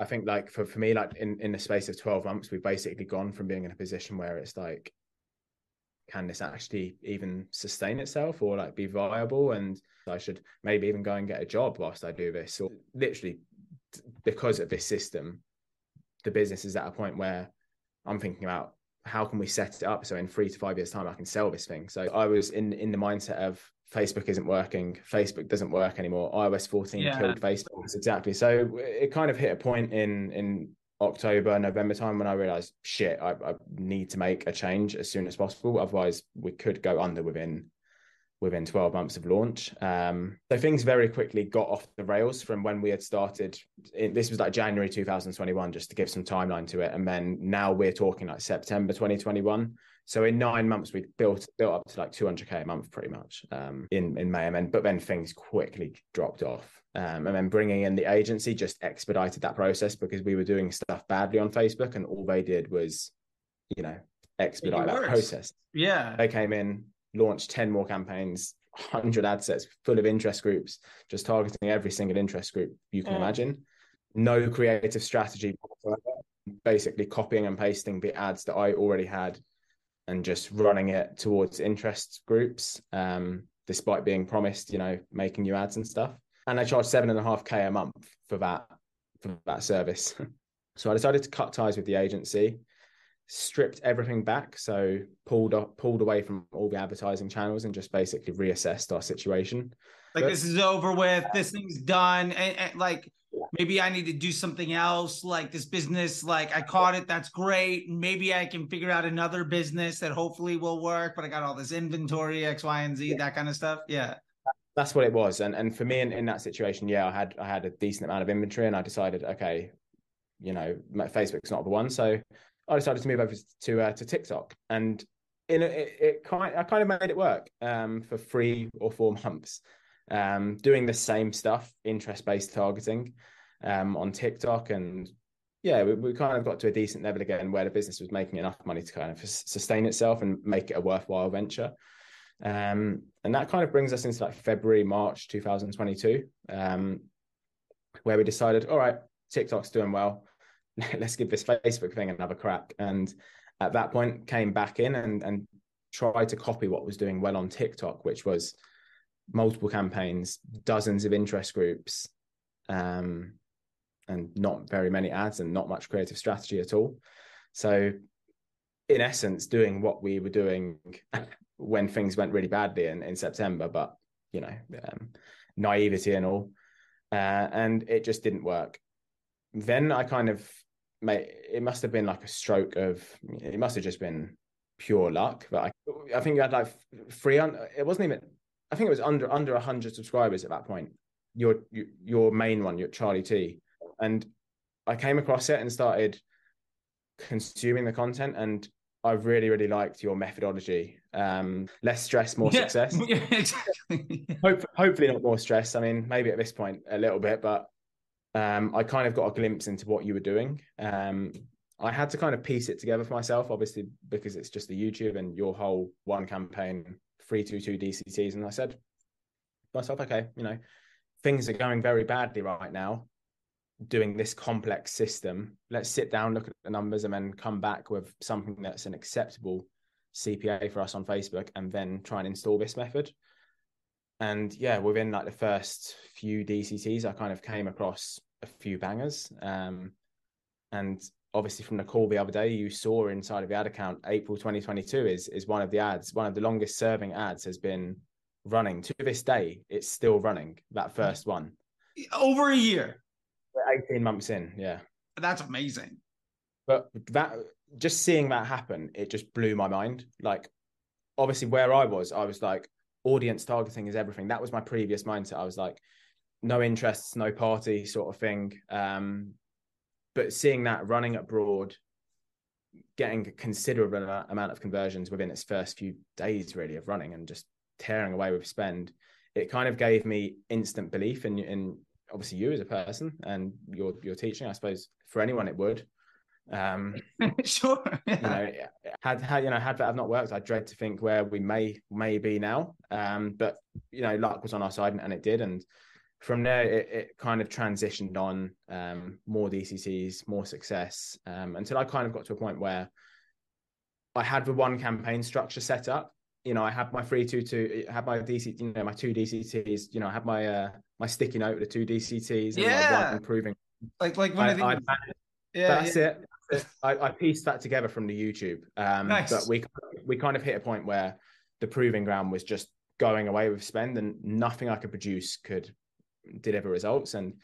I think like for, for me, like in, in the space of 12 months, we've basically gone from being in a position where it's like, can this actually even sustain itself or like be viable? And I should maybe even go and get a job whilst I do this. Or literally because of this system, the business is at a point where I'm thinking about how can we set it up so in three to five years time I can sell this thing. So I was in in the mindset of Facebook isn't working, Facebook doesn't work anymore. iOS 14 yeah. killed Facebook. Exactly. So it kind of hit a point in in October, November time when I realized shit, I, I need to make a change as soon as possible. Otherwise, we could go under within within 12 months of launch. Um, so things very quickly got off the rails from when we had started. In, this was like January 2021, just to give some timeline to it. And then now we're talking like September 2021. So in nine months, we built built up to like 200k a month, pretty much um, in in May, and then but then things quickly dropped off. Um, and then bringing in the agency just expedited that process because we were doing stuff badly on Facebook, and all they did was, you know, expedite that process. Yeah, they came in, launched 10 more campaigns, 100 ad sets full of interest groups, just targeting every single interest group you can imagine. No creative strategy basically copying and pasting the ads that I already had and just running it towards interest groups, um, despite being promised, you know, making new ads and stuff. And I charged seven and a half K a month for that for that service. so I decided to cut ties with the agency stripped everything back so pulled up pulled away from all the advertising channels and just basically reassessed our situation like but, this is over with this thing's done and, and, like maybe i need to do something else like this business like i caught it that's great. Maybe i can figure out another business that hopefully will work but i got all this inventory x y and z yeah. that kind of stuff. Yeah. That's what it was and and for me in, in that situation yeah i had i had a decent amount of inventory and i decided okay you know facebook's not the one so I decided to move over to uh, to TikTok, and in a, it, it kind I kind of made it work um, for three or four months, um, doing the same stuff, interest based targeting um, on TikTok, and yeah, we, we, kind of got to a decent level again where the business was making enough money to kind of sustain itself and make it a worthwhile venture. Um, and that kind of brings us into like February, March 2022, um, where we decided, all right, TikTok's doing well let's give this Facebook thing another crack. And at that point, came back in and and tried to copy what was doing well on TikTok, which was multiple campaigns, dozens of interest groups, um, and not very many ads and not much creative strategy at all. So, in essence, doing what we were doing when things went really badly in, in September, but you know, um, naivety and all. Uh, and it just didn't work. Then I kind of made it must have been like a stroke of. It must have just been pure luck. But I, I think you had like three. It wasn't even. I think it was under under hundred subscribers at that point. Your your main one, your Charley T, and I came across it and started consuming the content and I really, really liked your methodology. Um, less stress, more yeah. success. Yeah, exactly. Hope, hopefully not more stress. I mean, maybe at this point a little bit, but um, I kind of got a glimpse into what you were doing. Um, I had to kind of piece it together for myself, obviously, because it's just the YouTube and your whole one campaign, 322 DCTs. And I said myself, okay, you know, things are going very badly right now. Doing this complex system, let's sit down, look at the numbers, and then come back with something that's an acceptable CPA for us on Facebook, and then try and install this method and yeah, within like the first few DCTs, I kind of came across a few bangers. Um, and obviously from the call the other day, you saw inside of the ad account, April 2022 is is one of the ads, one of the longest serving ads has been running to this day. It's still running that first one. Over a year. 18 months in, yeah. That's amazing. But that just seeing that happen, it just blew my mind. Like obviously where I was, I was like, audience targeting is everything. That was my previous mindset. I was like, no interests, no party sort of thing. Um, but seeing that running abroad, getting a considerable amount of conversions within its first few days, really, of running and just tearing away with spend, it kind of gave me instant belief in, in obviously you as a person and your your teaching. I suppose for anyone it would. Um, sure. Yeah. You know, had had you know had that have not worked, I dread to think where we may may be now. Um, but you know, luck was on our side, and, and it did. And from there, it, it kind of transitioned on um, more DCTs, more success um, until I kind of got to a point where I had the one campaign structure set up. You know, I had my free two two, had my DC, you know, my two DCTs. You know, I had my uh, my sticky note with the two DCTs. And yeah, one improving. Like like one I, of the I, yeah, that's yeah. it. I, I pieced that together from the YouTube. Um, Nice. But we we kind of hit a point where the proving ground was just going away with spend, and nothing I could produce could deliver results. And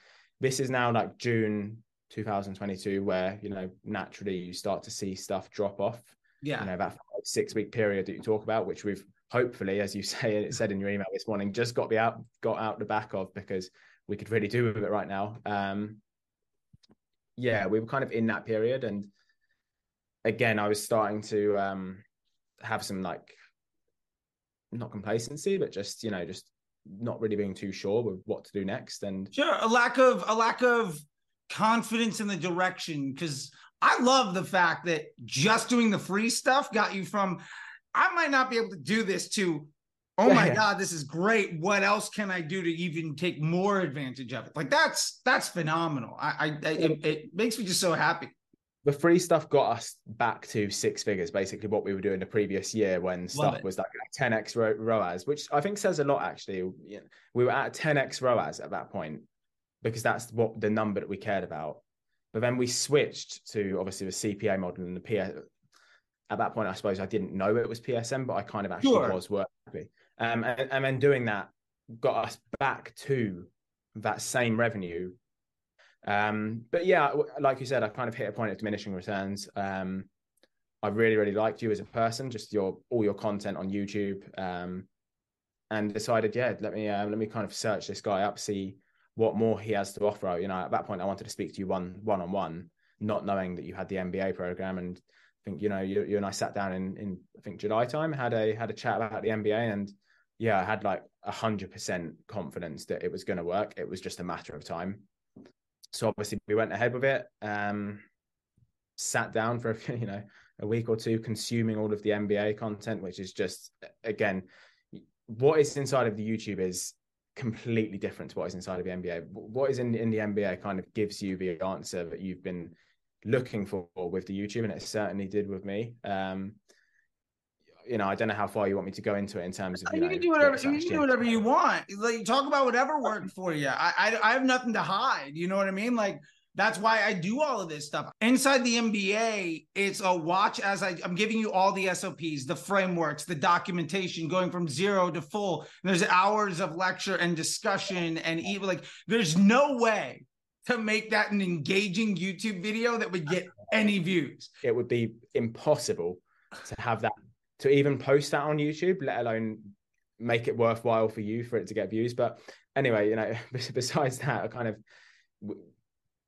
this is now like June 2022, where you know naturally you start to see stuff drop off. yeah. You know that six week period that you talk about, which we've hopefully, as you say, said in your email this morning, just got be out got out the back of because we could really do with it right now. Um, yeah, we were kind of in that period, and again, I was starting to um, have some like not complacency, but just you know, just not really being too sure with what to do next. And Sure, a lack of a lack of confidence in the direction because I love the fact that just doing the free stuff got you from I might not be able to do this to oh my god this is great what else can I do to even take more advantage of it like that's that's phenomenal I, I, I it, it makes me just so happy the free stuff got us back to six figures, basically what we were doing the previous year when stuff it. was like 10x ro- ROAS, which I think says a lot actually. We were at 10x ROAS at that point because that's what the number that we cared about. But then we switched to obviously the CPA model and the PS. At that point, I suppose I didn't know it was PSM, but I kind of actually Sure. was working. Um, and, and then doing that got us back to that same revenue um, but yeah, like you said, I kind of hit a point of diminishing returns. Um, I really, really liked you as a person, just your all your content on YouTube, um, and decided, yeah, let me uh, let me kind of search this guy up, see what more he has to offer. You know, at that point, I wanted to speak to you one one on one, not knowing that you had the MBA program. And I think you know, you, you and I sat down in in I think July time, had a had a chat about the MBA, and yeah, I had like a hundred percent confidence that it was going to work. It was just a matter of time so obviously we went ahead with it um sat down for a you know a week or two consuming all of the mba content which is just again what is inside of the youtube is completely different to what is inside of the mba what is in, in the mba kind of gives you the answer that you've been looking for with the youtube and it certainly did with me. Um you know i don't know how far you want me to go into it in terms of you, you, know, can do whatever you can do whatever you want. Like talk about whatever worked for you. I, I I have nothing to hide you know what I mean? Like that's why I do all of this stuff. Inside the MBA. It's a watch as I, I'm giving you all the SOPs, the frameworks, the documentation, going from zero to full. There's hours of lecture and discussion, and even like there's no way to make that an engaging YouTube video that would get any views. it would be impossible to have that to even post that on YouTube, let alone make it worthwhile for you for it to get views. But anyway, you know, besides that, I kind of,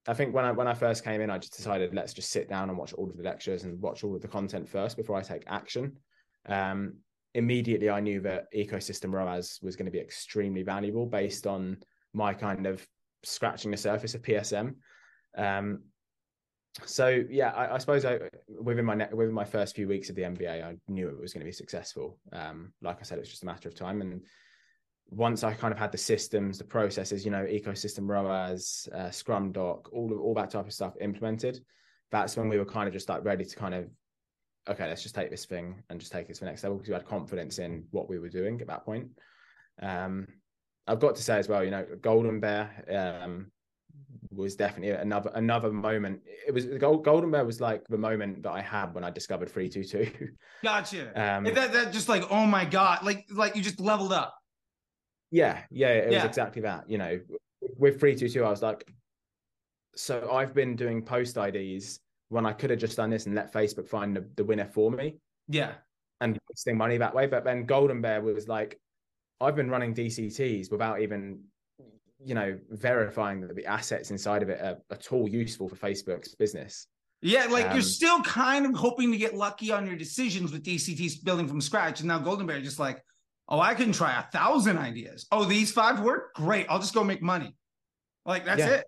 I think when I when I first came in, I just decided let's just sit down and watch all of the lectures and watch all of the content first before I take action. Um, immediately, I knew that ecosystem ROAS was going to be extremely valuable based on my kind of scratching the surface of PSM. Um, so yeah, I, I suppose I within my ne- within my first few weeks of the MBA, I knew it was going to be successful. Um, like I said, it was just a matter of time. And once I kind of had the systems, the processes, you know, ecosystem ROAS, uh, Scrum Doc, all of all that type of stuff implemented, that's when we were kind of just like ready to kind of okay, let's just take this thing and just take it to the next level because we had confidence in what we were doing at that point. Um, I've got to say as well, you know, Golden Bear um, was definitely another another moment. It was Golden Bear was like the moment that I had when I discovered three two two. Gotcha. Um, that that just like oh my god, like like you just leveled up. yeah, yeah, it Yeah. was exactly that. You know, with three two two, I was like, so I've been doing post IDs when I could have just done this and let Facebook find the, the winner for me. Yeah. and wasting money that way. But then Golden Bear was like, I've been running DCTs without even, you know, verifying that the assets inside of it are at all useful for Facebook's business. Yeah, like Um, you're still kind of hoping to get lucky on your decisions with DCTs building from scratch. And now Golden Bear just like, oh, I can try a thousand ideas. Oh, these five work? Great. I'll just go make money. Like that's Yeah.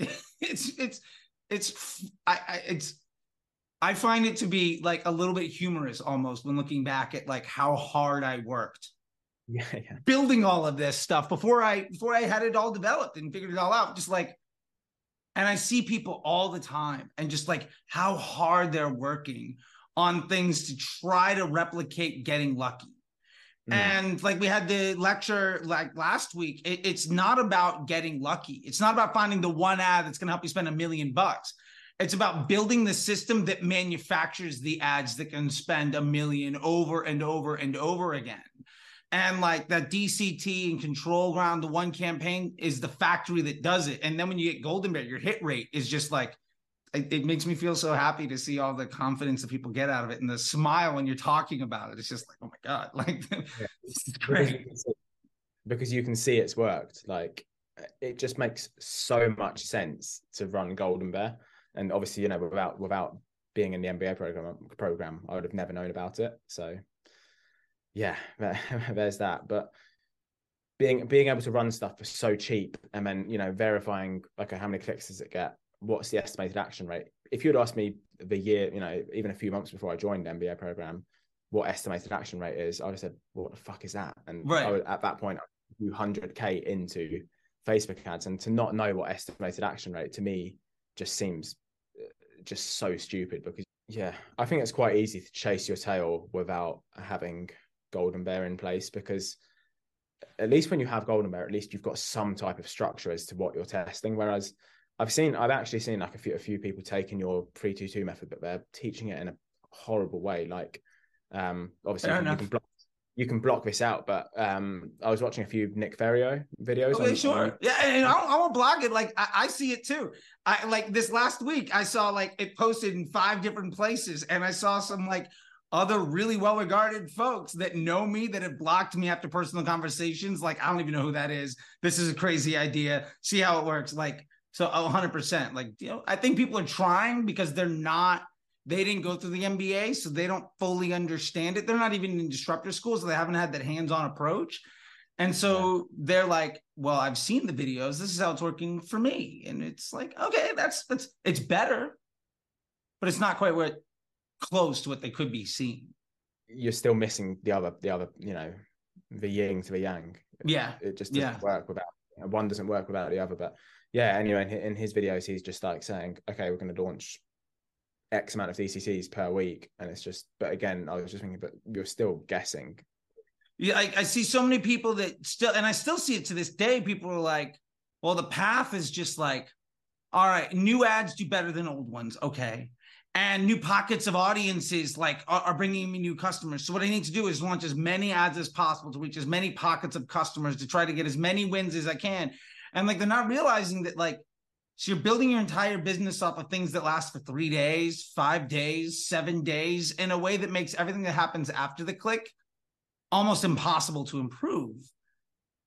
it. it's it's it's I, I it's I find it to be like a little bit humorous almost when looking back at like how hard I worked yeah, yeah. building all of this stuff before I before I had it all developed and figured it all out. Just like, and I see people all the time, and just like how hard they're working on things to try to replicate getting lucky. Mm. And like we had the lecture like last week, it, it's not about getting lucky. It's not about finding the one ad that's going to help you spend a million bucks. It's about building the system that manufactures the ads that can spend a million over and over and over again. And like that DCT and control ground, the one campaign is the factory that does it. And then when you get Golden Bear, your hit rate is just like it, it, makes me feel so happy to see all the confidence that people get out of it and the smile when you're talking about it. It's just like, oh my God, like yeah. is great. Because, because you can see it's worked. Like it just makes so much sense to run Golden Bear. And obviously, you know, without without being in the MBA program program, I would have never known about it. So yeah, there's that. But being being able to run stuff for so cheap and then you know verifying like how many clicks does it get what's the estimated action rate? If you'd asked me the year, you know, even a few months before I joined the MBA program, what estimated action rate is, I would have said, what the fuck is that? And right. would, at that point, I hundred K into Facebook ads. And to not know what estimated action rate to me just seems uh, just so stupid because, yeah, I think it's quite easy to chase your tail without having Golden Bear in place because at least when you have Golden Bear, at least you've got some type of structure as to what you're testing. Whereas I've seen, I've actually seen like a few, a few people taking your three two two method, but they're teaching it in a horrible way. Like, um, obviously you, can block, you can block this out, but um, I was watching a few Nick Theriot videos. Okay, on, sure, on... yeah, and I, I won't block it. Like I, I see it too. I like this last week. I saw like it posted in five different places, and I saw some like other really well regarded folks that know me that have blocked me after personal conversations. Like, I don't even know who that is. This is a crazy idea. See how it works. Like, so 100%. Like, you know, I think people are trying because they're not, they didn't go through the MBA, so they don't fully understand it. They're not even in disruptor schools, so they haven't had that hands on approach. And so yeah. they're like, well, I've seen the videos. This is how it's working for me. And it's like, okay, that's, that's, it's better, but it's not quite what close to what they could be seeing. You're still missing the other, the other, you know, the yin to the yang. Yeah. It just doesn't yeah. work without, one doesn't work without the other. But yeah, anyway, in, in his videos, he's just like saying, okay, we're going to launch X amount of DCTs per week. And it's just, but again, I was just thinking, but you're still guessing. Yeah, I, I see so many people that still, and I still see it to this day. People are like, well, the path is just like, all right, new ads do better than old ones. Okay. And new pockets of audiences like are, are bringing me new customers. So what I need to do is launch as many ads as possible to reach as many pockets of customers to try to get as many wins as I can. And like they're not realizing that like so you're building your entire business off of things that last for three days, five days, seven days in a way that makes everything that happens after the click almost impossible to improve.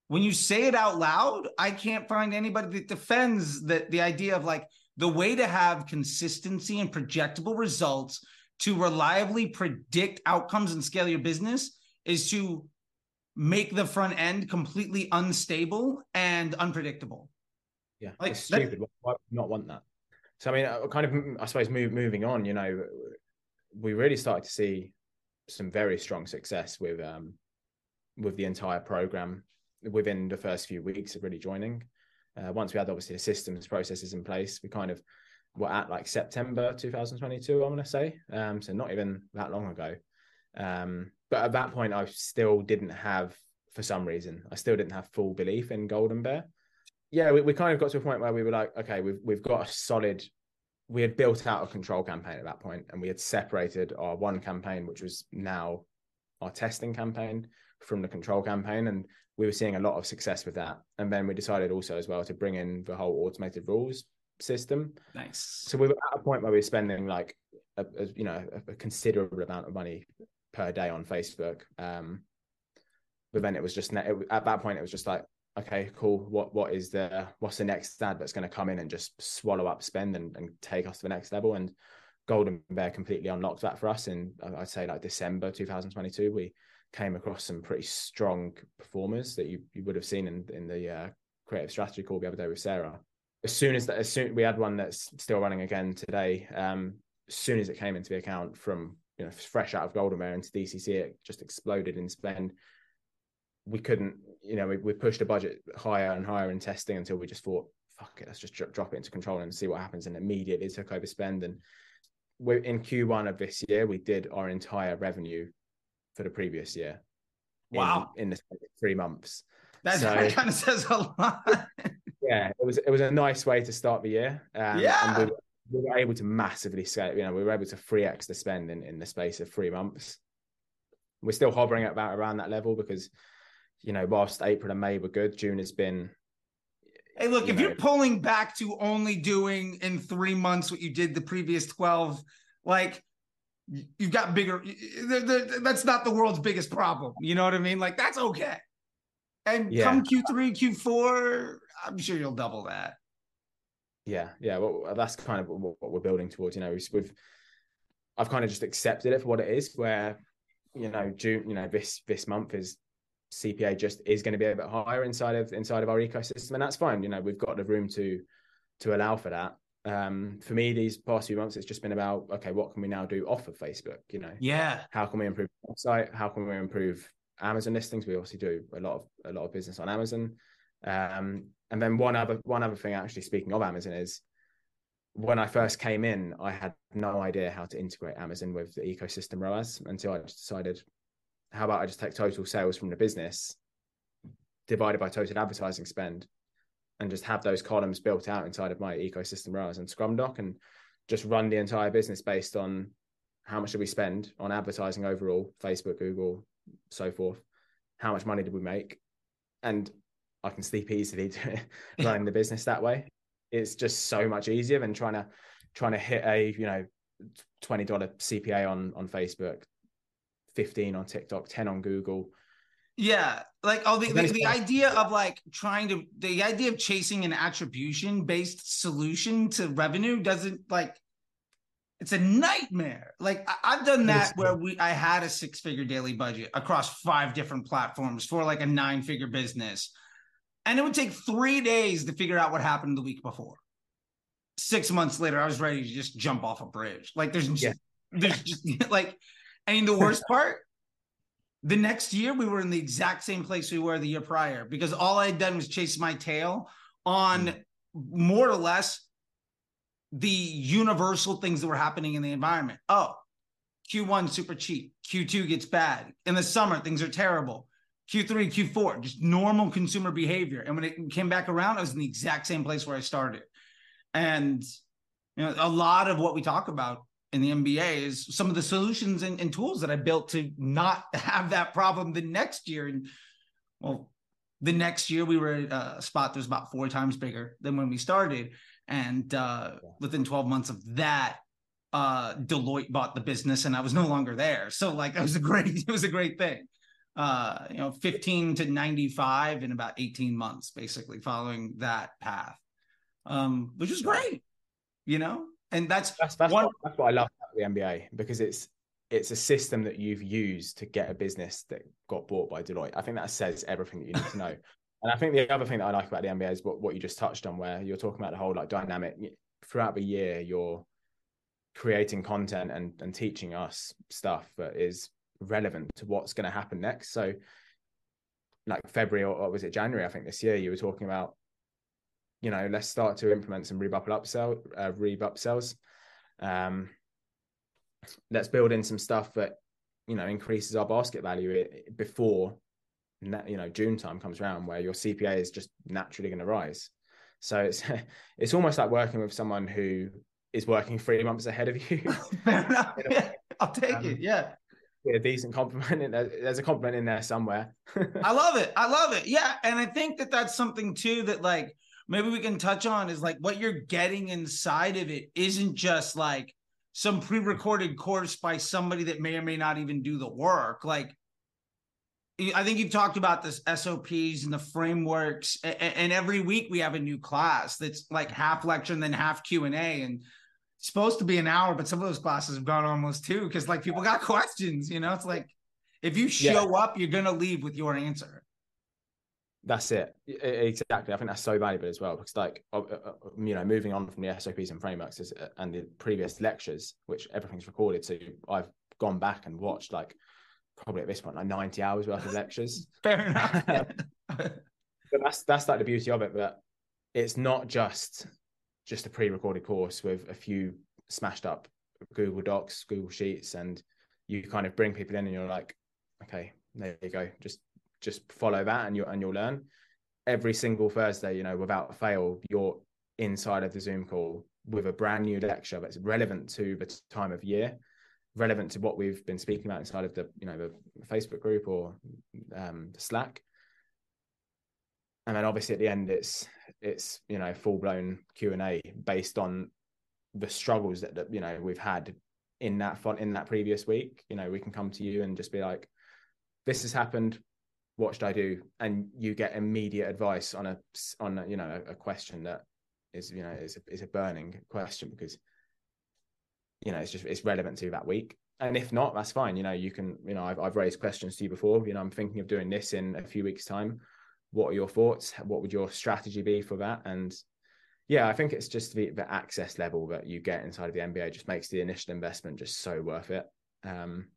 When you say it out loud, I can't find anybody that defends that the idea of like the way to have consistency and projectable results to reliably predict outcomes and scale your business is to make the front end completely unstable and unpredictable. Yeah, like it's stupid. That, Why not want that? So I mean, uh, kind of, I suppose, move, moving on. You know, we really started to see some very strong success with um with the entire program within the first few weeks of really joining. Uh, once we had obviously the systems processes in place, we kind of were at like September 2022. I'm going to say, um, so not even that long ago. Um, but at that point, I still didn't have, for some reason, I still didn't have full belief in Golden Bear. Yeah, we, we kind of got to a point where we were like, okay, we've we've got a solid. We had built out a control campaign at that point, and we had separated our one campaign, which was now our testing campaign, from the control campaign, and we were seeing a lot of success with that. And then we decided also as well to bring in the whole automated rules system. Nice. So we were at a point where we were spending like a, a you know a, a considerable amount of money per day on Facebook. Um, but then it was just it, at that point it was just like, okay, cool. What what is the what's the next ad that's going to come in and just swallow up spend and, and take us to the next level? And Golden Bear completely unlocked that for us in I'd say like December 2022. We came across some pretty strong performers that you, you would have seen in in the uh, creative strategy call the other day with Sarah. As soon as that, as soon we had one that's still running again today. Um, as soon as it came into the account from you know fresh out of Golden Bear into DCT, it just exploded in spend. we couldn't, you know, we, we pushed the budget higher and higher in testing until we just thought, fuck it, let's just drop it into control and see what happens. And immediately took over spend. And we in Q1 of this year, we did our entire revenue for the previous year. Wow. In, in the three months. That, so, that kind of says a lot. yeah, it was it was a nice way to start the year. Um, yeah. We were, we were, able to massively scale, you know, we were able to free X the spend in, in the space of three months. We're still hovering at about around that level because, you know, whilst April and May were good, June has been Hey, look, you if know, you're pulling back to only doing in three months what you did the previous 12, like you've got bigger, that's not the world's biggest problem. You know what I mean? Like that's okay. And yeah. come Q3, Q4, I'm sure you'll double that. Yeah, yeah. Well, that's kind of what, we're building towards. You know, we've, I've kind of just accepted it for what it is. Where, you know, June, you know, this this month is CPA just is going to be a bit higher inside of inside of our ecosystem, and that's fine. You know, we've got the room to to allow for that. Um, for me, these past few months, it's just been about okay, what can we now do off of Facebook? You know, yeah, how can we improve the website? How can we improve Amazon listings? We obviously do a lot of a lot of business on Amazon. Um, and then one other one other thing, actually, speaking of Amazon, is when I first came in, I had no idea how to integrate Amazon with the ecosystem ROAS until I just decided how about I just take total sales from the business divided by total advertising spend and just have those columns built out inside of my ecosystem ROAS and Scrum Doc and just run the entire business based on how much did we spend on advertising overall, Facebook, Google, so forth. How much money did we make? And I can sleep easily running the business that way. It's just so much easier than trying to trying to hit a you know twenty dollar CPA on on Facebook, 15 on TikTok, 10 on Google. Yeah, like oh, the, the, the, idea of like trying to the idea of chasing an attribution based solution to revenue doesn't like it's a nightmare. Like I, have done that where we I had a six figure daily budget across five different platforms for like a nine figure business, and it would take three days to figure out what happened the week before. Six months later, I was ready to just jump off a bridge. Like there's just, yeah. there's just like and the worst part, the next year we were in the exact same place we were the year prior because all I had done was chase my tail on mm. more or less the universal things that were happening in the environment. Oh, Q1 super cheap, Q2 gets bad. In the summer, things are terrible. Q3, Q4, just normal consumer behavior. And when it came back around, I was in the exact same place where I started. And you know, a lot of what we talk about in the MBA is some of the solutions and, and, tools that I built to not have that problem the next year. And well, the next year we were at a spot that was about four times bigger than when we started. And uh, within 12 months of that, uh, Deloitte bought the business and I was no longer there. So like it was a great, it was a great thing. Uh, you know, 15 to 95 in about 18 months, basically following that path. Um, which was great, you know, and that's that's that's, one... what, that's what I love about the MBA because it's it's a system that you've used to get a business that got bought by Deloitte. I think that says everything that you need to know. and I think the other thing that I like about the MBA is what, what you just touched on, where you're talking about the whole like dynamic throughout the year, you're creating content and, and teaching us stuff that is relevant to what's going to happen next. So like February or, or was it January? I think this year you were talking about you know, let's start to implement some Rebop upsell, uh, Reb upsells. Um, let's build in some stuff that you know increases our basket value before you know June time comes around, where your CPA is just naturally going to rise. So it's it's almost like working with someone who is working three months ahead of you. Fair enough. Yeah, I'll take um, it. Yeah. A decent compliment. There's a compliment in there somewhere. I love it. I love it. Yeah, and I think that that's something too that like maybe we can touch on is like what you're getting inside of it isn't just like some pre-recorded course by somebody that may or may not even do the work like I think you've talked about this SOPs and the frameworks, and, every week we have a new class that's like half lecture and then half Q and A, and supposed to be an hour, but some of those classes have gone almost two because like people got questions. You know, it's like if you show yeah. up, you're gonna leave with your answer. That's it. Exactly. I think that's so valuable as well because, like, you know, moving on from the SOPs and frameworks is, and the previous lectures, which everything's recorded, so I've gone back and watched like probably at this point like 90 hours worth of lectures. Fair enough. but that's that's like the beauty of it. But it's not just just a pre-recorded course with a few smashed up Google Docs, Google Sheets, and you kind of bring people in and you're like, okay, there you go. Just just follow that and you and you'll learn. Every single Thursday, you know, without fail, you're inside of the Zoom call with a brand new lecture that's relevant to the time of year relevant to what we've been speaking about inside of the you know the Facebook group or um, the Slack. And then obviously at the end, it's it's you know full blown Q and A based on the struggles that, that you know we've had in that fun in that previous week. You know we can come to you and just be like, this has happened. What should I do? And you get immediate advice on a on a, you know a, question that is you know is a, is a burning question because you know it's just it's relevant to that week. And if not that's fine. You know you can you know I've, I've raised questions to you before. You know i'm thinking of doing this in a few weeks time. What are your thoughts? What would your strategy be for that? And yeah i think it's just the, the access level that you get inside of the mba just makes the initial investment just so worth it. Um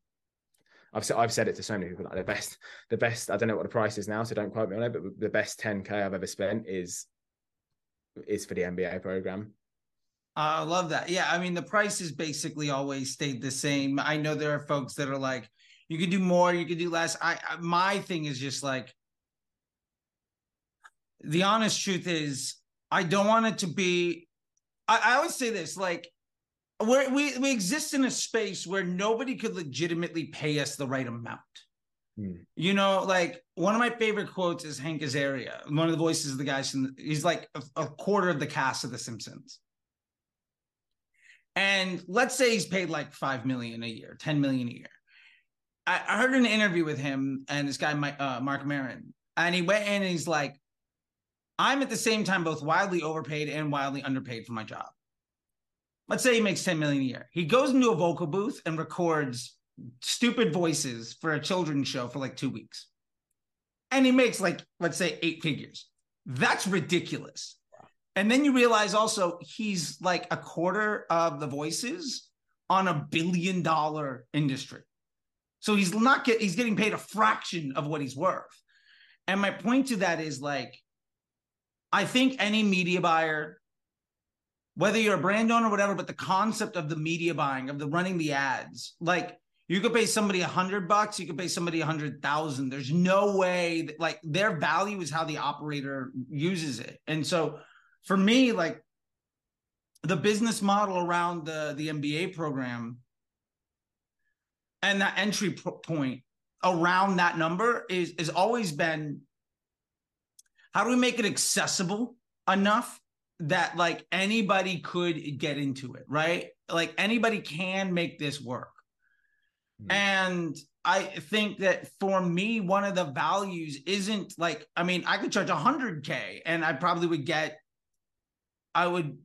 I've said I've said it to so many people like the best the best I don't know what the price is now so don't quote me on it but the best 10k I've ever spent is is for the MBA program I love that. Yeah, I mean the price has basically always stayed the same. I know there are folks that are like, you could do more, you could do less. I, I my thing is just like, the honest truth is, I don't want it to be. I, I always say this, like, we we we exist in a space where nobody could legitimately pay us the right amount. Hmm. You know, like one of my favorite quotes is Hank Azaria, one of the voices of the guys. From the, he's like a, a quarter of the cast of The Simpsons and let's say he's paid like five million a year, ten million a year. I, I heard an interview with him and this guy, uh, Marc Maron, and he went in and he's like, "I'm at the same time both wildly overpaid and wildly underpaid for my job." Let's say he makes ten million a year. He goes into a vocal booth and records stupid voices for a children's show for like two weeks, and he makes like let's say eight figures. That's ridiculous. And then you realize also he's like a quarter of the voices on a billion dollar industry. So he's not get he's getting paid a fraction of what he's worth. And my point to that is like, I think any media buyer, whether you're a brand owner or whatever, but the concept of the media buying, of the running the ads, like you could pay somebody a hundred bucks, you could pay somebody a hundred thousand. There's no way that like their value is how the operator uses it. And so for me, like the business model around the the MBA program and that entry point around that number is is always been how do we make it accessible enough that like anybody could get into it right like anybody can make this work mm-hmm. and i think that for me one of the values isn't like i mean i could charge 100k and i probably would get I would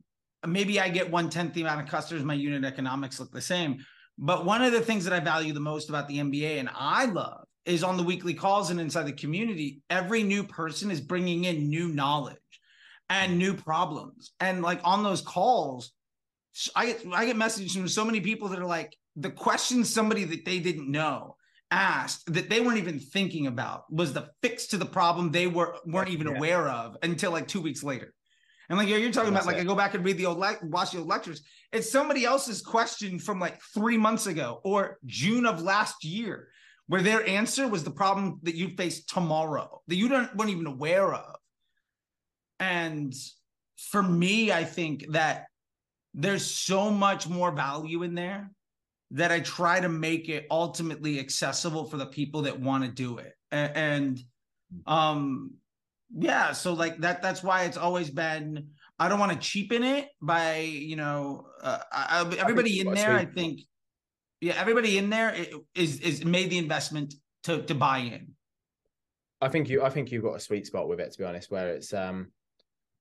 maybe I get one tenth the amount of customers, my unit economics look the same. But one of the things that I value the most about the MBA and I love is on the weekly calls and inside the community, every new person is bringing in new knowledge and new problems. And like on those calls, I get I get messages from so many people that are like the questions somebody that they didn't know asked that they weren't even thinking about was the fix to the problem they were weren't even yeah. aware of until like two weeks later. And like you're talking about, like it. I go back and read the old le- watch the old lectures. It's somebody else's question from like three months ago or June of last year, where their answer was the problem that you face tomorrow that you don't weren't even aware of. And for me, I think that there's so much more value in there that I try to make it ultimately accessible for the people that want to do it. And, um yeah so like that that's why it's always been i don't want to cheapen it by you know uh, I, everybody in there i think yeah everybody in there is is made the investment to to buy in i think you i think you've got a sweet spot with it to be honest where it's um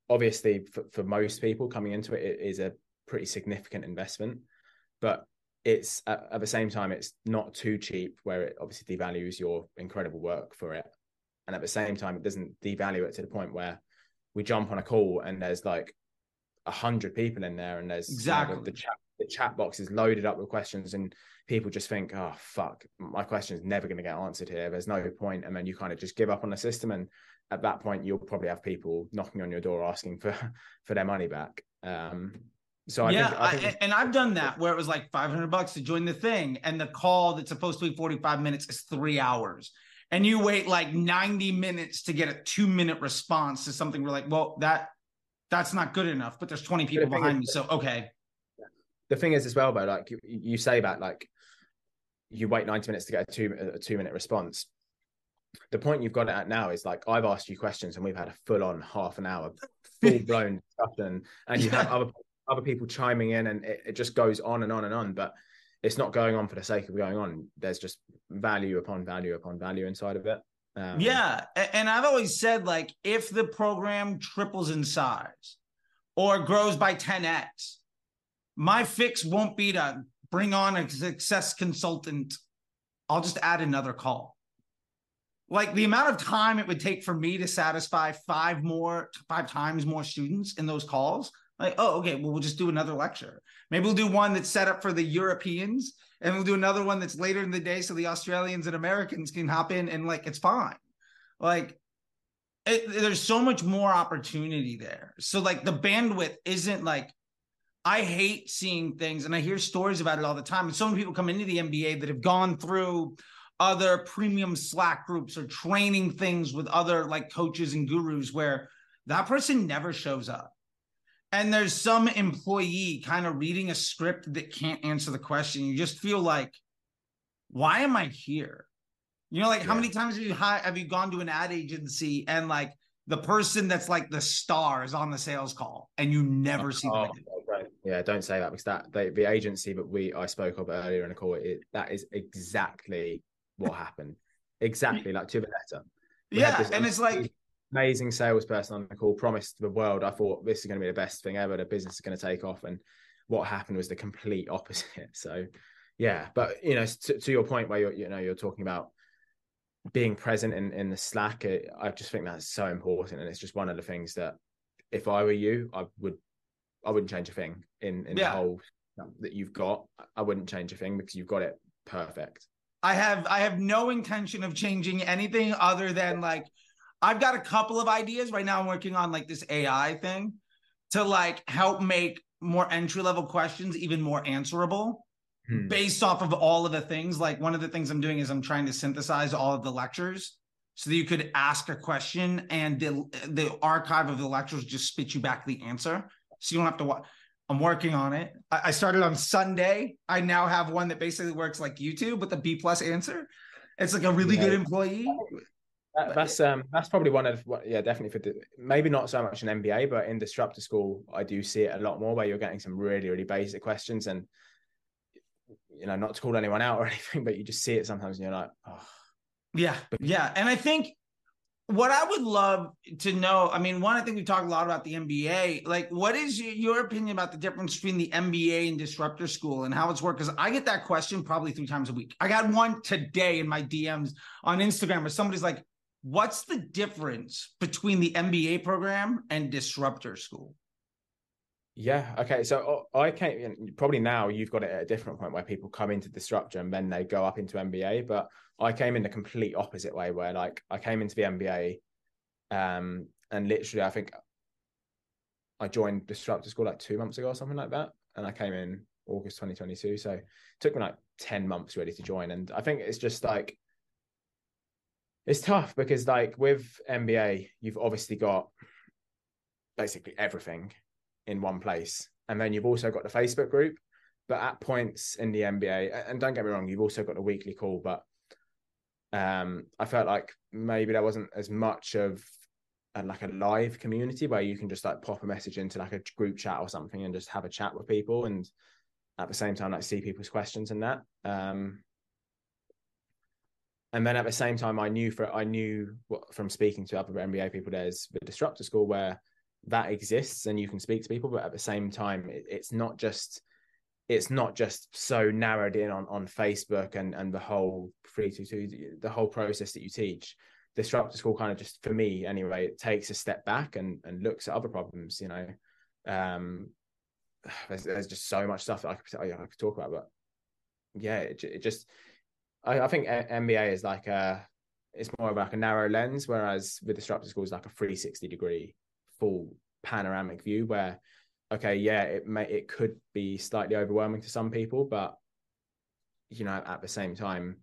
obviously for, for most people coming into it it is a pretty significant investment but it's at, at the same time it's not too cheap where it obviously devalues your incredible work for it. And at the same time it doesn't devalue it to the point where we jump on a call and there's like a hundred people in there and there's exactly you know, the, the, chat the chat box is loaded up with questions and people just think oh fuck my question is never going to get answered here. There's no point. And then you kind of just give up on the system and at that point you'll probably have people knocking on your door asking for for their money back um so I yeah, think, I think I, and I've done that where it was like 500 bucks to join the thing, and the call that's supposed to be 45 minutes is three hours, and you wait like 90 minutes to get a two minute response to something. We're like, well, that that's not good enough, but there's 20 people behind is, me, so okay. The thing is, as well, though, like you, you say that, like you wait 90 minutes to get a two a two minute response. The point you've got it at now is like I've asked you questions and we've had a full on half an hour, full blown discussion, and you have other other people chiming in and it, it just goes on and on and on but it's not going on for the sake of going on. There's just value upon value upon value inside of it. Um, yeah and i've always said like if the program triples in size or grows by 10x my fix won't be to bring on a success consultant. I'll just add another call like the amount of time it would take for me to satisfy five more five times more students in those calls like, oh, okay, well, we'll just do another lecture. Maybe we'll do one that's set up for the Europeans, and we'll do another one that's later in the day so the Australians and Americans can hop in and like it's fine. Like, it, there's so much more opportunity there. So like the bandwidth isn't like I hate seeing things, and I hear stories about it all the time. And so many people come into the MBA that have gone through other premium Slack groups or training things with other like coaches and gurus where that person never shows up and there's some employee kind of reading a script that can't answer the question you just feel like why am i here you know like yeah. how many times have you have you gone to an ad agency and like the person that's like the star is on the sales call and you never see oh, them right. yeah don't say that because that they, the agency that we i spoke of earlier in a call it, that is exactly what happened exactly like to the letter we yeah and it's like amazing salesperson on the call promised the world. I thought this is going to be the best thing ever. The business is going to take off, and what happened was the complete opposite. So, yeah, but you know, to, to your point where you're you know you're talking about being present in in the Slack, it, I just think that's so important, and it's just one of the things that if I were you, I would I wouldn't change a thing in in yeah. the whole that you've got. I wouldn't change a thing because you've got it perfect. I have I have no intention of changing anything other than like I've got a couple of ideas right now. I'm working on like this AI thing to like help make more entry level questions even more answerable hmm. based off of all of the things. Like one of the things I'm doing is I'm trying to synthesize all of the lectures so that you could ask a question and the the archive of the lectures just spit you back the answer, so you don't have to watch. I'm working on it. I started on Sunday. I now have one that basically works like YouTube with a B plus answer. It's like a really yeah. good employee. That, that's um that's probably one of what yeah definitely for the, maybe not so much an MBA but in disruptor school I do see it a lot more where you're getting some really really basic questions and you know not to call anyone out or anything but you just see it sometimes and you're like oh yeah yeah and I think what I would love to know I mean one I think we talked a lot about the MBA like what is your opinion about the difference between the MBA and disruptor school and how it's worked because I get that question probably three times a week I got one today in my DMs on Instagram where somebody's like what's the difference between the MBA program and disruptor school? Yeah. Okay. So uh, I came probably now you've got it at a different point where people come into disruptor and then they go up into MBA. But I came in the complete opposite way where like I came into the MBA, um, and literally I think I joined disruptor school like two months ago or something like that, and I came in August 2022. So it took me like ten months really to join, and I think it's just like it's tough because like with MBA, you've obviously got basically everything in one place. And then you've also got the Facebook group. But at points in the MBA, and don't get me wrong, you've also got a weekly call, but um, I felt like maybe there wasn't as much of a, like a live community where you can just like pop a message into like a group chat or something and just have a chat with people and at the same time like see people's questions and that. Um, and then at the same time, I knew for I knew what, from speaking to other MBA people, there's the disruptor school where that exists and you can speak to people, but at the same time, it, it's not just it's not just so narrowed in on on Facebook and and the whole free to two the whole process that you teach. Disruptor school kind of just for me anyway, it takes a step back and and looks at other problems. You know, um, there's, there's just so much stuff that I could, I could talk about, but yeah, it, it just I, I, think MBA is like a it's more of like a narrow lens, whereas with disruptor school is like a 360 degree full panoramic view where okay, yeah, it may it could be slightly overwhelming to some people, but you know, at the same time,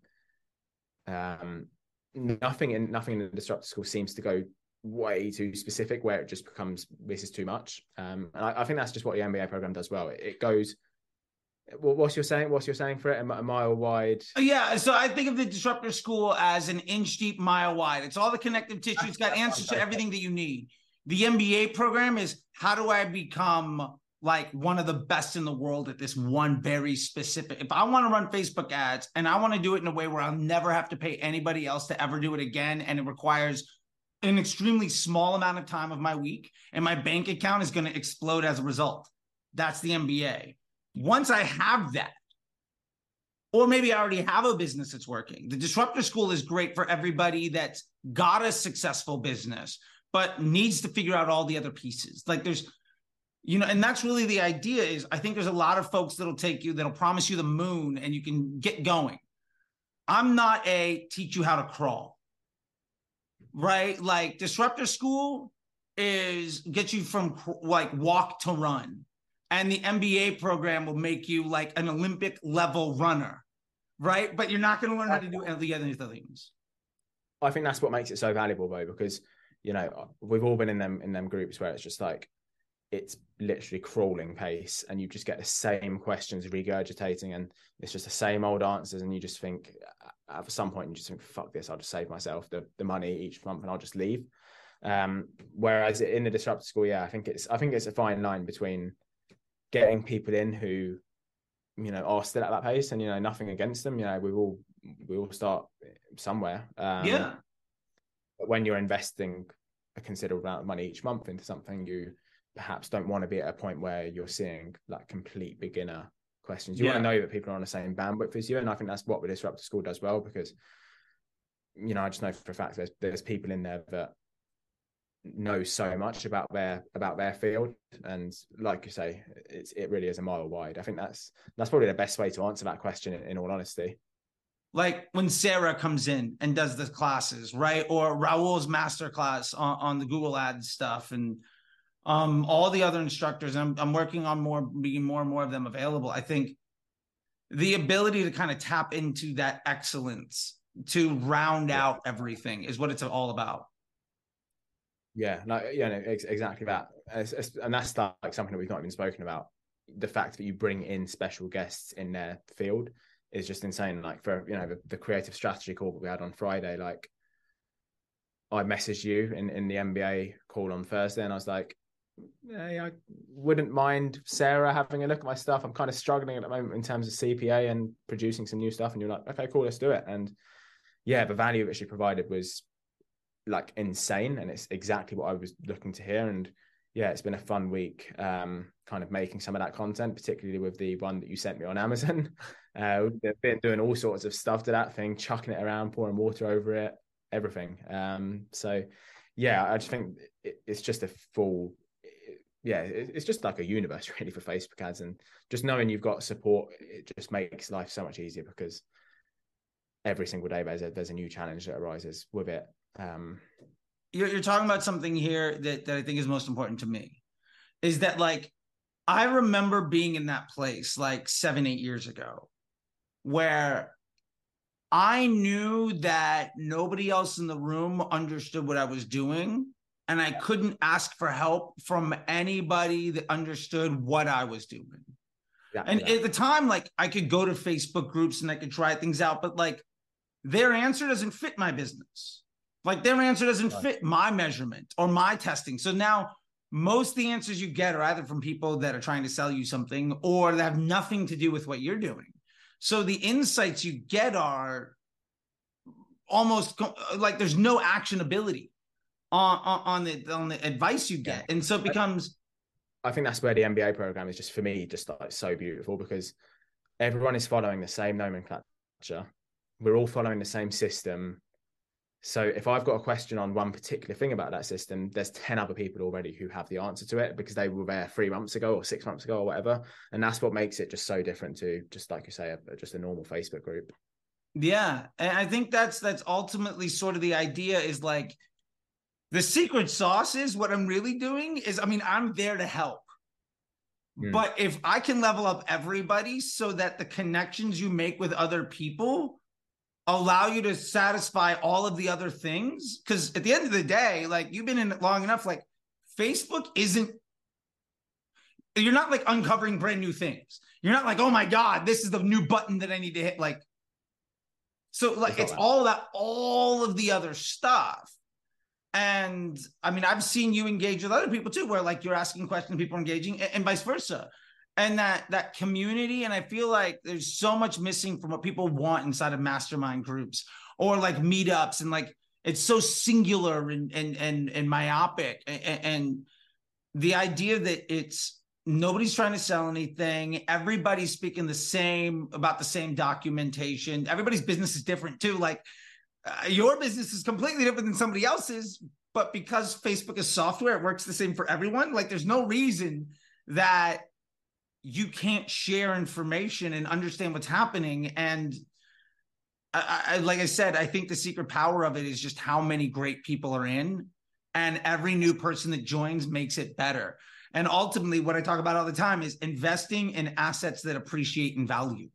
um, nothing in nothing in the disruptor school seems to go way too specific where it just becomes this is too much. Um, and I, I, think that's just what the MBA program does well. It, it goes. What's your saying? What's your saying for it? A, mile wide. Yeah, so I think of the disruptor school as an inch deep, mile wide. It's all the connective tissue. It's got answers to everything that you need. The MBA program is how do I become like one of the best in the world at this one very specific. If I want to run Facebook ads and I want to do it in a way where I'll never have to pay anybody else to ever do it again, and it requires an extremely small amount of time of my week, and my bank account is going to explode as a result. That's the MBA. Once I have that, or maybe I already have a business that's working. The disruptor school is great for everybody that's got a successful business, but needs to figure out all the other pieces. Like there's you know and that's really the idea is i think there's a lot of folks that'll take you that'll promise you the moon and you can get going. I'm not a teach you how to crawl right? Like disruptor school is get you from like walk to run. And the mba program will make you like an olympic level runner right? But you're not going to learn how to do the other things. I think that's what makes it so valuable though because you know we've all been in them in them groups where it's just like it's literally crawling pace and you just get the same questions regurgitating and it's just the same old answers and you just think at some point you just think fuck this i'll just save myself the, the money each month and i'll just leave. Um, whereas in the disruptor school yeah i think it's i think it's a fine line between getting people in who you know are still at that pace and you know nothing against them. You know we all we all start somewhere. Um, yeah when you're investing a considerable amount of money each month into something you perhaps don't want to be at a point where you're seeing like complete beginner questions. You yeah. want to know that people are on the same bandwidth as you, and I think that's what the disruptor school does well because you know I just know for a fact there's there's people in there that know so much about their about their field and like you say it's it really is a mile wide i think that's that's probably the best way to answer that question in, in all honesty like when sarah comes in and does the classes right or raul's master class on, on the google ads stuff and um, all the other instructors, I'm, I'm working on more, being more and more of them available. I think the ability to kind of tap into that excellence to round yeah. out everything is what it's all about. Yeah, no, yeah, no, ex- exactly that, and that's like something that we've not even spoken about. The fact that you bring in special guests in their field is just insane. Like for you know the, the creative strategy call that we had on Friday, like I messaged you in in the MBA call on Thursday, and I was like, yeah, I wouldn't mind Sarah having a look at my stuff. I'm kind of struggling at the moment in terms of CPA and producing some new stuff. And you're like, okay, cool, let's do it. And yeah, the value that she provided was like insane. And it's exactly what I was looking to hear. And yeah, it's been a fun week, um, kind of making some of that content, particularly with the one that you sent me on Amazon. Uh, we've been doing all sorts of stuff to that thing, chucking it around, pouring water over it, everything. Um, so yeah, I just think it's just a full yeah, it's just like a universe really for Facebook ads, and just knowing you've got support, it just makes life so much easier because every single day there's a there's a new challenge that arises with it. Um, you're, you're talking about something here that that I think is most important to me, is that like I remember being in that place like seven eight years ago, where I knew that nobody else in the room understood what I was doing and I couldn't ask for help from anybody that understood what I was doing. Yeah, and yeah. at the time, like I could go to Facebook groups and I could try things out, but like their answer doesn't fit my business. Like their answer doesn't right. fit my measurement or my testing. So now most of the answers you get are either from people that are trying to sell you something or that have nothing to do with what you're doing. So the insights you get are almost like there's no actionability on, on, on the on the advice you get, and so it becomes. I think that's where the MBA program is just for me just like so beautiful because everyone is following the same nomenclature. We're all following the same system. So if I've got a question on one particular thing about that system, there's 10 other people already who have the answer to it because they were there three months ago or six months ago or whatever. And that's what makes it just so different to just like you say, a, just a normal Facebook group. Yeah. And I think that's that's ultimately sort of the idea is like the secret sauce is what I'm really doing is I mean, I'm there to help. Mm. But if I can level up everybody so that the connections you make with other people allow you to satisfy all of the other things? Because at the end of the day like you've been in it long enough like facebook isn't you're not like uncovering brand new things. You're not like oh my god this is the new button that i need to hit like so like it's all that all of the other stuff. And i mean i've seen you engage with other people too where like you're asking questions people are engaging and, and vice versa and that that community and i feel like there's so much missing from what people want inside of mastermind groups or like meetups and like it's so singular and and and, and myopic and, and the idea that it's nobody's trying to sell anything everybody's speaking the same about the same documentation everybody's business is different too like uh, your business is completely different than somebody else's but because facebook is software it works the same for everyone like there's no reason that you can't share information and understand what's happening. And I, I, like i said i think the secret power of it is just how many great people are in and every new person that joins makes it better. And ultimately what i talk about all the time is investing in assets that appreciate in value.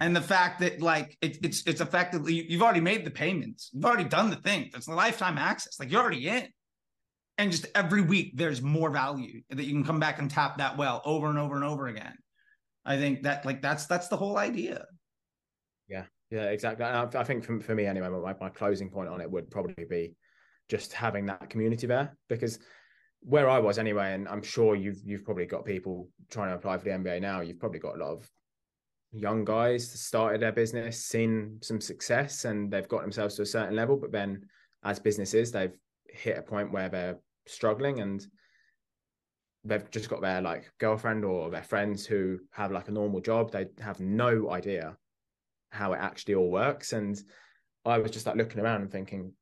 And the fact that like it, it's it's effectively you've already made the payments. You've already done the thing. A lifetime access. Like you're already in and just every week there's more value that you can come back and tap that well over and over and over again. I think that like that's that's the whole idea. Yeah. Yeah exactly. I, I think for, for me anyway my, my closing point on it would probably be just having that community there. Because where i was anyway and i'm sure you've you've probably got people trying to apply for the mba now you've probably got a lot of young guys started their business seen some success and they've got themselves to a certain level. But then as businesses they've hit a point where they're struggling and they've just got their like girlfriend or their friends who have like a normal job. They have no idea how it actually all works. And i was just like looking around and thinking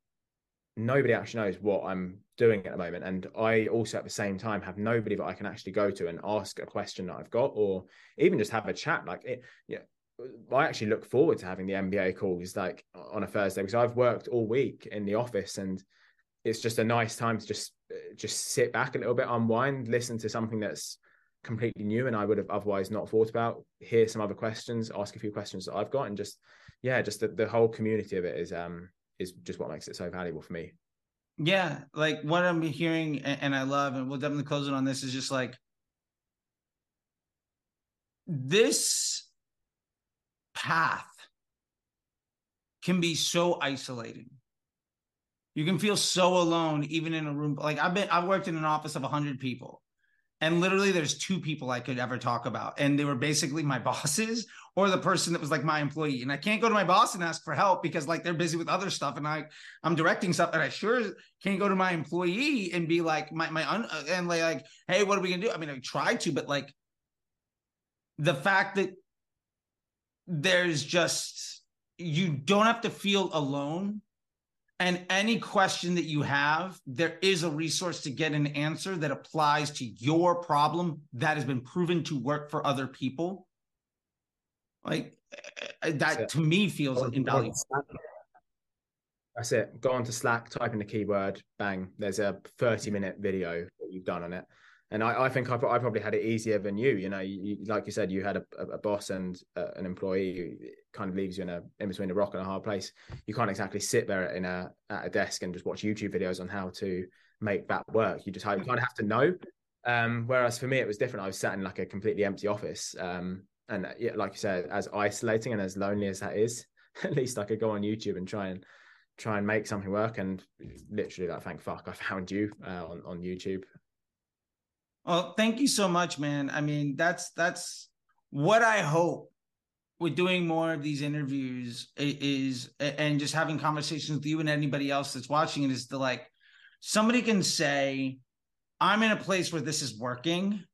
nobody actually knows what i'm doing at the moment. And i also at the same time have nobody that i can actually go to and ask a question that i've got or even just have a chat. Like it yeah I actually look forward to having the MBA calls like on a Thursday because I've worked all week in the office and it's just a nice time to just just sit back a little bit, unwind, listen to something that's completely new and I would have otherwise not thought about. Hear some other questions, ask a few questions that I've got, and just yeah, just the, the whole community of it is um is just what makes it so valuable for me. Yeah, like what I'm hearing and I love, and we'll definitely close it on this is just like this path can be so isolating you can feel so alone, even in a room. Like I've been, I've worked in an office of 100 people, and literally there's two people I could ever talk about. And they were basically my bosses or the person that was like my employee. And I can't go to my boss and ask for help because like they're busy with other stuff. And I, I'm directing stuff and I sure can't go to my employee and be like, my, my, un, uh, and like, hey, what are we to do? I mean, I try to, but like the fact that there's just, you don't have to feel alone and any question that you have, there is a resource to get an answer that applies to your problem that has been proven to work for other people. Like eh, eh, that to me feels invaluable. That's it. Go on to Slack, type in the keyword, bang. There's a 30 minute video that you've done on it and I, I think I, I, probably had it easier than you. You know, you, like you said, you had a, a boss and uh, an employee who kind of leaves you in a in between a rock and a hard place. You can't exactly sit there in a at a desk and just watch YouTube videos on how to make that work. You just you kind of have to know. Um, whereas for me, it was different. I was sat in like a completely empty office, um, and uh, yeah, like you said, as isolating and as lonely as that is, at least I could go on YouTube and try and try and make something work. And literally, like, thank fuck, I found you uh, on on YouTube. Well, thank you so much, man. I mean, that's that's what I hope with doing more of these interviews is and just having conversations with you and anybody else that's watching it is to like somebody can say, I'm in a place where this is working.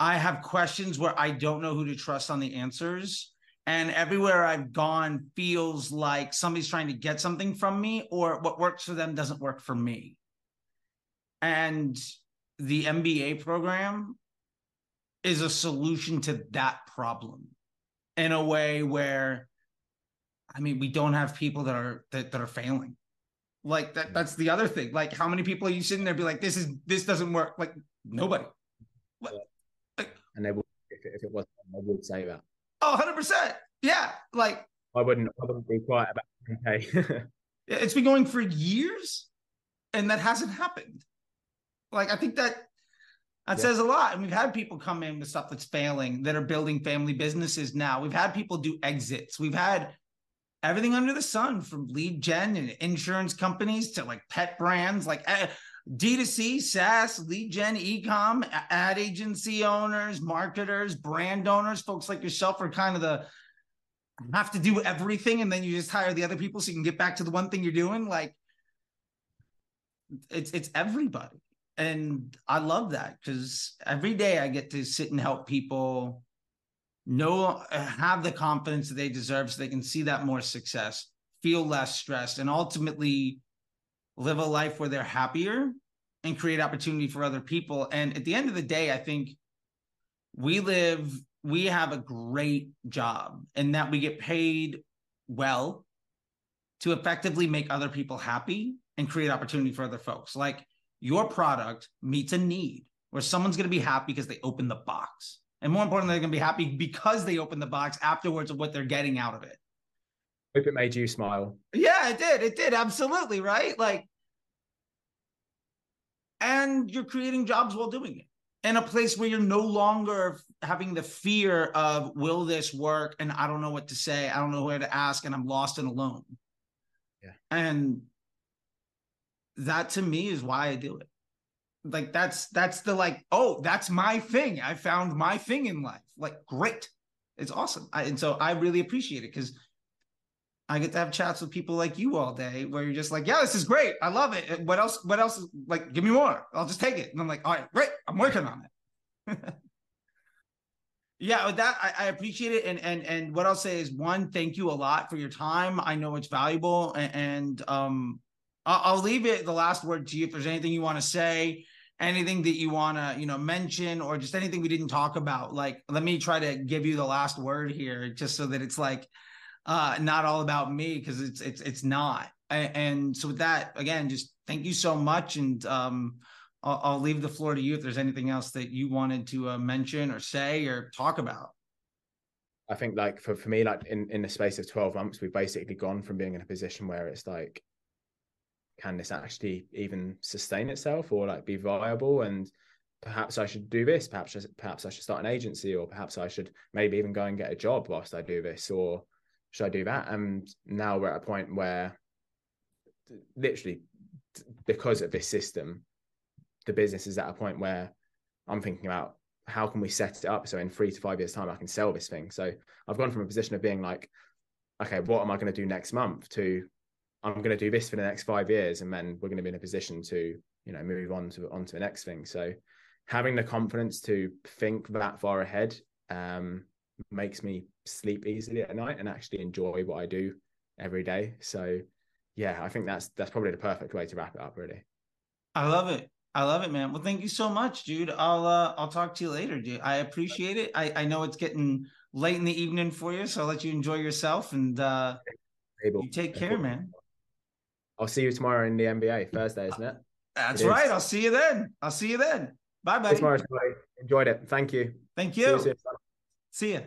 I have questions where I don't know who to trust on the answers. And everywhere I've gone feels like somebody's trying to get something from me, or what works for them doesn't work for me. And the MBA program is a solution to that problem in a way where I mean, we don't have people that are that, that are failing. Like that that's the other thing. Like how many people are you sitting there be like, this is this doesn't work? Like nobody. Like, and they would if it, if it wasn't, they would say that. Oh, 100 percent. Yeah. Like I wouldn't I wouldn't be quiet about okay. it's been going for years and that hasn't happened. Like I think that that yeah. says a lot. And we've had people come in with stuff that's failing that are building family businesses now. We've had people do exits. We've had everything under the sun from lead gen and insurance companies to like pet brands like uh, D2C, SaaS, lead gen, ecom, ad agency owners, marketers, brand owners, folks like yourself are kind of the have to do everything and then you just hire the other people so you can get back to the one thing you're doing. Like it's it's everybody. And I love that because every day I get to sit and help people know uh, have the confidence that they deserve so they can see that more success feel less stressed and ultimately live a life where they're happier and create opportunity for other people. And at the end of the day i think we live we have a great job and that we get paid well to effectively make other people happy and create opportunity for other folks. Like your product meets a need where someone's going to be happy because they open the box and more importantly, they're going to be happy because they opened the box afterwards of what they're getting out of it. Hope it made you smile. Yeah, it did. It did. Absolutely. Right. Like, and you're creating jobs while doing it in a place where you're no longer having the fear of, will this work? And I don't know what to say. I don't know where to ask. And I'm lost and alone. Yeah. And that to me is why I do it. Like that's that's the like oh that's my thing. I found my thing in life. Like great. It's awesome. I, and so i really appreciate it because i get to have chats with people like you all day where you're just like yeah this is great. I love it. What else what else like give me more. I'll just take it. And i'm like all right great. I'm working on it. Yeah with that I, I, appreciate it. And and and what i'll say is one thank you a lot for your time. I know it's valuable. And, and um I'll, I'll leave it the last word to you if there's anything you want to say anything that you want to you know mention or just anything we didn't talk about. Like let me try to give you the last word here just so that it's like uh not all about me because it's it's it's not. And, so with that again just thank you so much. And um I'll, I'll, leave the floor to you if there's anything else that you wanted to uh, mention or say or talk about. I think like for, for me like in in the space of 12 months we've basically gone from being in a position where it's like can this actually even sustain itself or like be viable? And perhaps I should do this perhaps perhaps I should start an agency or perhaps I should maybe even go and get a job whilst I do this or should I do that? And now we're at a point where literally because of this system the business is at a point where I'm thinking about how can we set it up so in 3 to 5 years time I can sell this thing. So I've gone from a position of being like okay what am I going to do next month? to I'm going to do this for the next five years, and then we're going to be in a position to, you know, move on to on to the next thing. So, having the confidence to think that far ahead um, makes me sleep easily at night and actually enjoy what I do every day. So, yeah, I think that's that's probably the perfect way to wrap it up. Really, I love it. I love it, man. Well, thank you so much, dude. I'll uh, I'll talk to you later, dude. I appreciate it. I I know it's getting late in the evening for you, so I'll let you enjoy yourself and uh, you take care, man. I'll see you tomorrow in the MBA Thursday, isn't it? That's it right. Is. I'll see you then. I'll see you then. Bye, bye. Tomorrow, enjoyed it. Thank you. Thank you. See you. See you.